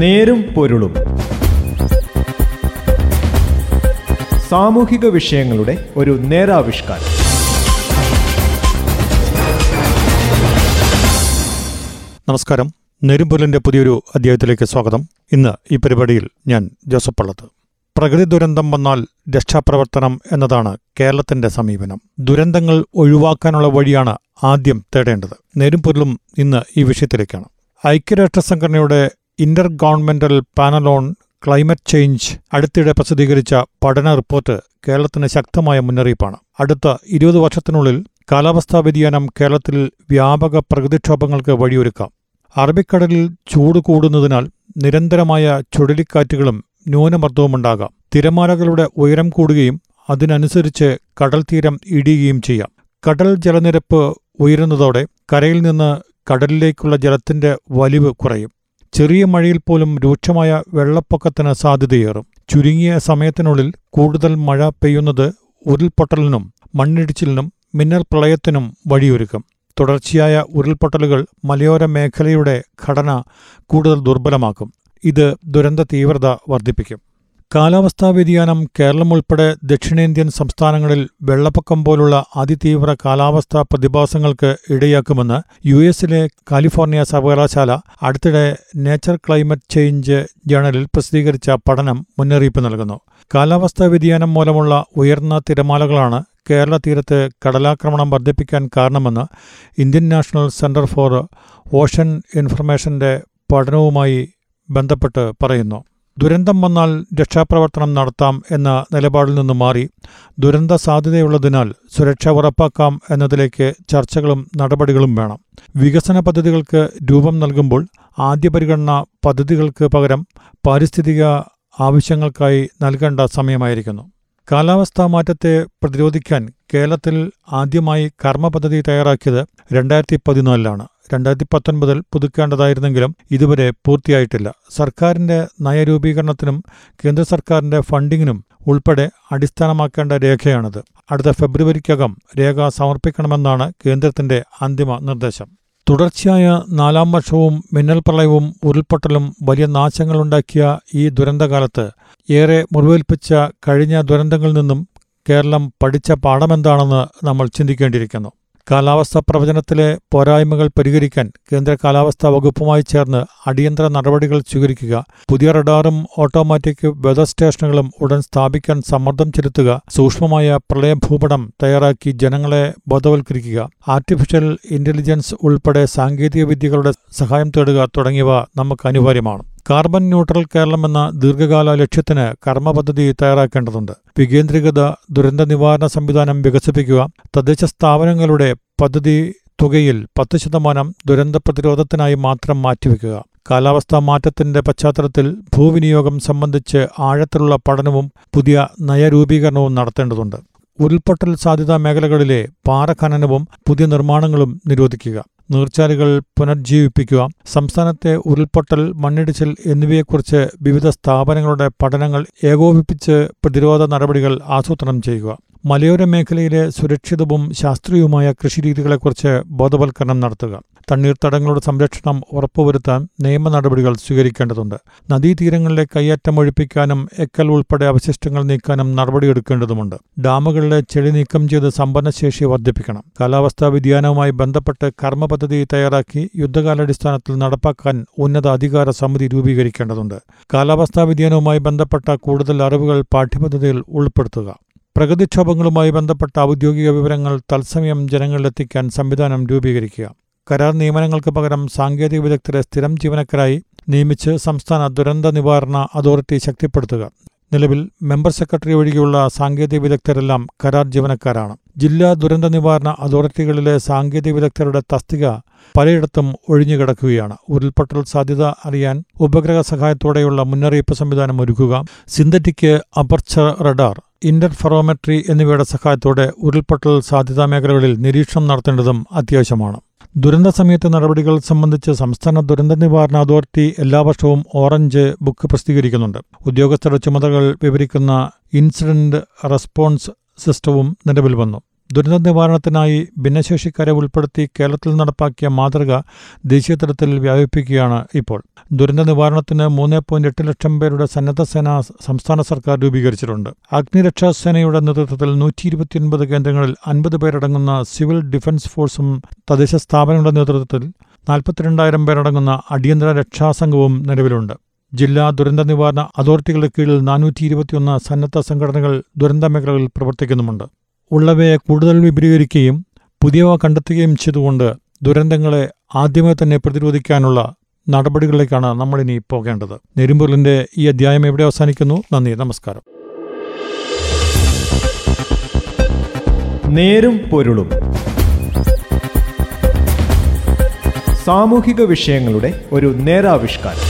നേരും പൊരുളും. സാമൂഹിക വിഷയങ്ങളുടെ ഒരു നേരാവിഷ്കാരം. നമസ്കാരം. നെരുമ്പുലിന്റെ പുതിയൊരു അധ്യായത്തിലേക്ക് സ്വാഗതം. ഇന്ന് ഈ പരിപാടിയിൽ ഞാൻ ജോസഫ് പള്ളത്ത്. പ്രകൃതി ദുരന്തം വന്നാൽ രക്ഷാപ്രവർത്തനം എന്നതാണ് കേരളത്തിന്റെ സമീപനം. ദുരന്തങ്ങൾ ഒഴിവാക്കാനുള്ള വഴിയാണ് ആദ്യം തേടേണ്ടത്. നെരുമ്പൊരുളും ഇന്ന് ഈ വിഷയത്തിലേക്കാണ്. ഐക്യരാഷ്ട്രസംഘടനയുടെ intergovernmental panel on climate change അടുത്തിടെ പ്രസിദ്ധീകരിച്ച പഠന റിപ്പോർട്ട് കേരളത്തിന് ശക്തമായ മുന്നറിയിപ്പാണ്. അടുത്ത ഇരുപത് വർഷത്തിനുള്ളിൽ കാലാവസ്ഥാ വ്യതിയാനം കേരളത്തിൽ വ്യാപക പ്രകൃതിക്ഷോഭങ്ങൾക്ക് വഴിയൊരുക്കാം. അറബിക്കടലിൽ ചൂട് കൂടുന്നതിനാൽ നിരന്തരമായ ചുഴലിക്കാറ്റുകളും ന്യൂനമർദ്ദവുമുണ്ടാകാം. തിരമാലകളുടെ ഉയരം കൂടുകയും അതിനനുസരിച്ച് കടൽ തീരം ഇടിയുകയും ചെയ്യാം. കടൽ ജലനിരപ്പ് ഉയരുന്നതോടെ കരയിൽ നിന്ന് കടലിലേക്കുള്ള ജലത്തിന്റെ വലിവ് കുറയും. ചെറിയ മഴയിൽ പോലും രൂക്ഷമായ വെള്ളപ്പൊക്കത്തിന് സാധ്യതയേറും. ചുരുങ്ങിയ സമയത്തിനുള്ളിൽ കൂടുതൽ മഴ പെയ്യുന്നത് ഉരുൾപൊട്ടലിനും മണ്ണിടിച്ചിലിനും മിന്നൽ പ്രളയത്തിനും വഴിയൊരുക്കും. തുടർച്ചയായ ഉരുൾപൊട്ടലുകൾ മലയോര മേഖലയുടെ ഘടന കൂടുതൽ ദുർബലമാക്കും. ഇത് ദുരന്ത തീവ്രത വർദ്ധിപ്പിക്കും. കാലാവസ്ഥാ വ്യതിയാനം കേരളം ഉൾപ്പെടെ ദക്ഷിണേന്ത്യൻ സംസ്ഥാനങ്ങളിൽ വെള്ളപ്പൊക്കം പോലുള്ള അതിതീവ്ര കാലാവസ്ഥാ പ്രതിഭാസങ്ങൾക്ക് ഇടയാക്കുമെന്ന് യു എസിലെ കാലിഫോർണിയ സർവകലാശാല അടുത്തിടെ നേച്ചർ ക്ലൈമറ്റ് ചേഞ്ച് ജേണലിൽ പ്രസിദ്ധീകരിച്ച പഠനം മുന്നറിയിപ്പ് നൽകുന്നു. കാലാവസ്ഥാ വ്യതിയാനം മൂലമുള്ള ഉയർന്ന തിരമാലകളാണ് കേരള തീരത്ത് കടലാക്രമണം വർദ്ധിപ്പിക്കാൻ കാരണമെന്ന് Indian national centre for ocean ഇൻഫർമേഷന്റെ പഠനവുമായി ബന്ധപ്പെട്ട് പറയുന്നു. ദുരന്തം വന്നാൽ രക്ഷാപ്രവർത്തനം നടത്താം എന്ന നിലപാടിൽ നിന്ന് മാറി. ദുരന്ത സാധ്യതയുള്ളതിനാൽ സുരക്ഷ ഉറപ്പാക്കാം എന്നതിലേക്ക് ചർച്ചകളും നടപടികളും വേണം. വികസന പദ്ധതികൾക്ക് രൂപം നൽകുമ്പോൾ ആദ്യ പരിഗണന പദ്ധതികൾക്ക് പകരം പാരിസ്ഥിതിക ആവശ്യങ്ങൾക്കായി നൽകേണ്ട സമയമായിരിക്കുന്നു. കാലാവസ്ഥാ മാറ്റത്തെ പ്രതിരോധിക്കാൻ കേരളത്തിൽ ആദ്യമായി കർമ്മ പദ്ധതി തയ്യാറാക്കിയത് രണ്ടായിരത്തി പതിനാലിലാണ് രണ്ടായിരത്തി പത്തൊൻപതിൽ പുതുക്കേണ്ടതായിരുന്നെങ്കിലും ഇതുവരെ പൂർത്തിയായിട്ടില്ല. സർക്കാരിന്റെ നയരൂപീകരണത്തിനും കേന്ദ്ര സർക്കാരിന്റെ ഫണ്ടിങ്ങിനും ഉൾപ്പെടെ അടിസ്ഥാനമാക്കേണ്ട രേഖയാണിത്. അടുത്ത ഫെബ്രുവരിക്കകം രേഖ സമർപ്പിക്കണമെന്നാണ് കേന്ദ്രത്തിന്റെ അന്തിമ നിർദ്ദേശം. തുടർച്ചയായ നാലാം വർഷവും മിന്നൽ പ്രളയവും ഉരുൾപൊട്ടലും വലിയ നാശങ്ങളുണ്ടാക്കിയ ഈ ദുരന്തകാലത്ത് ഏറെ മുറിവേൽപ്പിച്ച കഴിഞ്ഞ ദുരന്തങ്ങളിൽ നിന്നും കേരളം പഠിച്ച പാഠമെന്താണെന്ന് നമ്മൾ ചിന്തിക്കേണ്ടിയിരിക്കുന്നു. കാലാവസ്ഥാ പ്രവചനത്തിലെ പോരായ്മകൾ പരിഹരിക്കാൻ കേന്ദ്ര കാലാവസ്ഥാ വകുപ്പുമായി ചേർന്ന് അടിയന്തര നടപടികൾ സ്വീകരിക്കുക പുതിയ റഡാറും ഓട്ടോമാറ്റിക് വെതർ സ്റ്റേഷനുകളും ഉടൻ സ്ഥാപിക്കാൻ സമ്മർദ്ദം ചെലുത്തുക സൂക്ഷ്മമായ പ്രളയഭൂപടം തയ്യാറാക്കി ജനങ്ങളെ ബോധവൽക്കരിക്കുക ആർട്ടിഫിഷ്യൽ ഇന്റലിജൻസ് ഉൾപ്പെടെ സാങ്കേതിക വിദ്യകളുടെ സഹായം തേടുക തുടങ്ങിയവ നമുക്ക് അനിവാര്യമാണ്. കാർബൺ ന്യൂട്രൽ കേരളം എന്ന ദീർഘകാല ലക്ഷ്യത്തിന് കർമ്മപദ്ധതി തയ്യാറാക്കേണ്ടതുണ്ട്. വികേന്ദ്രീകൃത ദുരന്ത നിവാരണ സംവിധാനം വികസിപ്പിക്കുക തദ്ദേശ സ്ഥാപനങ്ങളുടെ പദ്ധതി തുകയിൽ പത്ത് ശതമാനം ദുരന്ത പ്രതിരോധത്തിനായി മാത്രം മാറ്റിവെക്കുക. കാലാവസ്ഥാ മാറ്റത്തിന്റെ പശ്ചാത്തലത്തിൽ ഭൂവിനിയോഗം സംബന്ധിച്ച് ആഴത്തിലുള്ള പഠനവും പുതിയ നയരൂപീകരണവും നടത്തേണ്ടതുണ്ട്. ഉരുൾപൊട്ടൽ സാധ്യതാ മേഖലകളിലെ പാറഖനനവും പുതിയ നിർമ്മാണങ്ങളും നിരോധിക്കുക. നീർച്ചാലുകൾ പുനർജീവിപ്പിക്കുക സംസ്ഥാനത്തെ ഉരുൾപൊട്ടൽ മണ്ണിടിച്ചിൽ എന്നിവയെക്കുറിച്ച് വിവിധ സ്ഥാപനങ്ങളുടെ പഠനങ്ങൾ ഏകോപിപ്പിച്ച് പ്രതിരോധ നടപടികൾ ആസൂത്രണം ചെയ്യുക. മലയോര മേഖലയിലെ സുരക്ഷിതവും ശാസ്ത്രീയവുമായ കൃഷിരീതികളെക്കുറിച്ച് ബോധവൽക്കരണം നടത്തുക. തണ്ണീർത്തടങ്ങളുടെ സംരക്ഷണം ഉറപ്പുവരുത്താൻ നിയമ നടപടികൾ സ്വീകരിക്കേണ്ടതുണ്ട്. നദീതീരങ്ങളിലെ കയ്യേറ്റം ഒഴിപ്പിക്കാനും എക്കൽ ഉൾപ്പെടെ അവശിഷ്ടങ്ങൾ നീക്കാനും നടപടിയെടുക്കേണ്ടതുണ്ട് ഡാമുകളിലെ ചെളി നീക്കം ചെയ്ത് സമ്പന്നശേഷി വർദ്ധിപ്പിക്കണം. കാലാവസ്ഥാ വ്യതിയാനവുമായി ബന്ധപ്പെട്ട് കർമ്മ പദ്ധതി തയ്യാറാക്കി യുദ്ധകാലാടിസ്ഥാനത്തിൽ നടപ്പാക്കാൻ ഉന്നത അധികാര സമിതി രൂപീകരിക്കേണ്ടതുണ്ട്. കാലാവസ്ഥാ വ്യതിയാനവുമായി ബന്ധപ്പെട്ട കൂടുതൽ അറിവുകൾ പാഠ്യപദ്ധതിയിൽ ഉൾപ്പെടുത്തുക. പ്രകൃതിക്ഷോഭങ്ങളുമായി ബന്ധപ്പെട്ട ഔദ്യോഗിക വിവരങ്ങൾ തത്സമയം ജനങ്ങളിലെത്തിക്കാൻ സംവിധാനം രൂപീകരിക്കുക. കരാർ നിയമനങ്ങൾക്ക് പകരം സാങ്കേതിക വിദഗ്ധരെ സ്ഥിരം ജീവനക്കാരായി നിയമിച്ച് സംസ്ഥാന ദുരന്ത നിവാരണ അതോറിറ്റി ശക്തിപ്പെടുത്തുക. നിലവിൽ മെമ്പർ സെക്രട്ടറി ഒഴികെയുള്ള സാങ്കേതിക വിദഗ്ധരെല്ലാം കരാർ ജീവനക്കാരാണ്. ജില്ലാ ദുരന്ത നിവാരണ അതോറിറ്റികളിലെ സാങ്കേതിക വിദഗ്ധരുടെ തസ്തിക പലയിടത്തും ഒഴിഞ്ഞുകിടക്കുകയാണ് ഉരുൾപൊട്ടൽ സാധ്യത അറിയാൻ ഉപഗ്രഹ സഹായത്തോടെയുള്ള മുന്നറിയിപ്പ് സംവിധാനം ഒരുക്കുക. സിന്തറ്റിക് അപർച്ചർ റഡാർ ഇന്റർഫെറോമെട്രി എന്നിവയുടെ സഹായത്തോടെ ഉരുൾപൊട്ടൽ സാധ്യതാ മേഖലകളിൽ നിരീക്ഷണം നടത്തേണ്ടതും അത്യാവശ്യമാണ്. ദുരന്ത സമയത്തെ നടപടികൾ സംബന്ധിച്ച് സംസ്ഥാന ദുരന്ത നിവാരണ അതോറിറ്റി എല്ലാ വർഷവും ഓറഞ്ച് ബുക്ക് പ്രസിദ്ധീകരിക്കുന്നുണ്ട്. ഉദ്യോഗസ്ഥരുടെ ചുമതലകൾ വിവരിക്കുന്ന ഇൻസിഡന്റ് റെസ്പോൺസ് സിസ്റ്റവും നിലവിൽ വന്നു. ദുരന്ത നിവാരണത്തിനായി ഭിന്നശേഷിക്കാരെ ഉൾപ്പെടുത്തി കേരളത്തിൽ നടപ്പാക്കിയ മാതൃക ദേശീയ തലത്തിൽ വ്യാപിപ്പിക്കുകയാണ് ഇപ്പോൾ. ദുരന്ത നിവാരണത്തിന് മൂന്ന് പോയിന്റ് എട്ട് ലക്ഷം പേരുടെ സന്നദ്ധ സേന സംസ്ഥാന സർക്കാർ രൂപീകരിച്ചിട്ടുണ്ട്. അഗ്നിരക്ഷാ സേനയുടെ നേതൃത്വത്തിൽ നൂറ്റി ഇരുപത്തിയൊൻപത് കേന്ദ്രങ്ങളിൽ അൻപത് പേരടങ്ങുന്ന സിവിൽ ഡിഫൻസ് ഫോഴ്സും തദ്ദേശ സ്ഥാപനങ്ങളുടെ നേതൃത്വത്തിൽ നാൽപ്പത്തിരണ്ടായിരം പേരടങ്ങുന്ന അടിയന്തര രക്ഷാസംഘവും നിലവിലുണ്ട്. ജില്ലാ ദുരന്ത നിവാരണ അതോറിറ്റികളുടെ കീഴിൽ നാനൂറ്റി ഇരുപത്തിയൊന്ന് സന്നദ്ധ സംഘടനകൾ ദുരന്ത മേഖലകളിൽ പ്രവർത്തിക്കുന്നുമുണ്ട്. ഉള്ളവയെ കൂടുതൽ വിപുലീകരിക്കുകയും പുതിയവ കണ്ടെത്തുകയും ചെയ്തുകൊണ്ട് ദുരന്തങ്ങളെ ആദ്യമേ തന്നെ പ്രതിരോധിക്കാനുള്ള നടപടികളിലേക്കാണ് നമ്മളിനി പോകേണ്ടത്. നെരുമ്പൂരിന്റെ ഈ അധ്യായം എവിടെ അവസാനിക്കുന്നു. നന്ദി. നമസ്കാരം. നേരും പൊരുളും. സാമൂഹിക വിഷയങ്ങളുടെ ഒരു നേരാവിഷ്കാരം.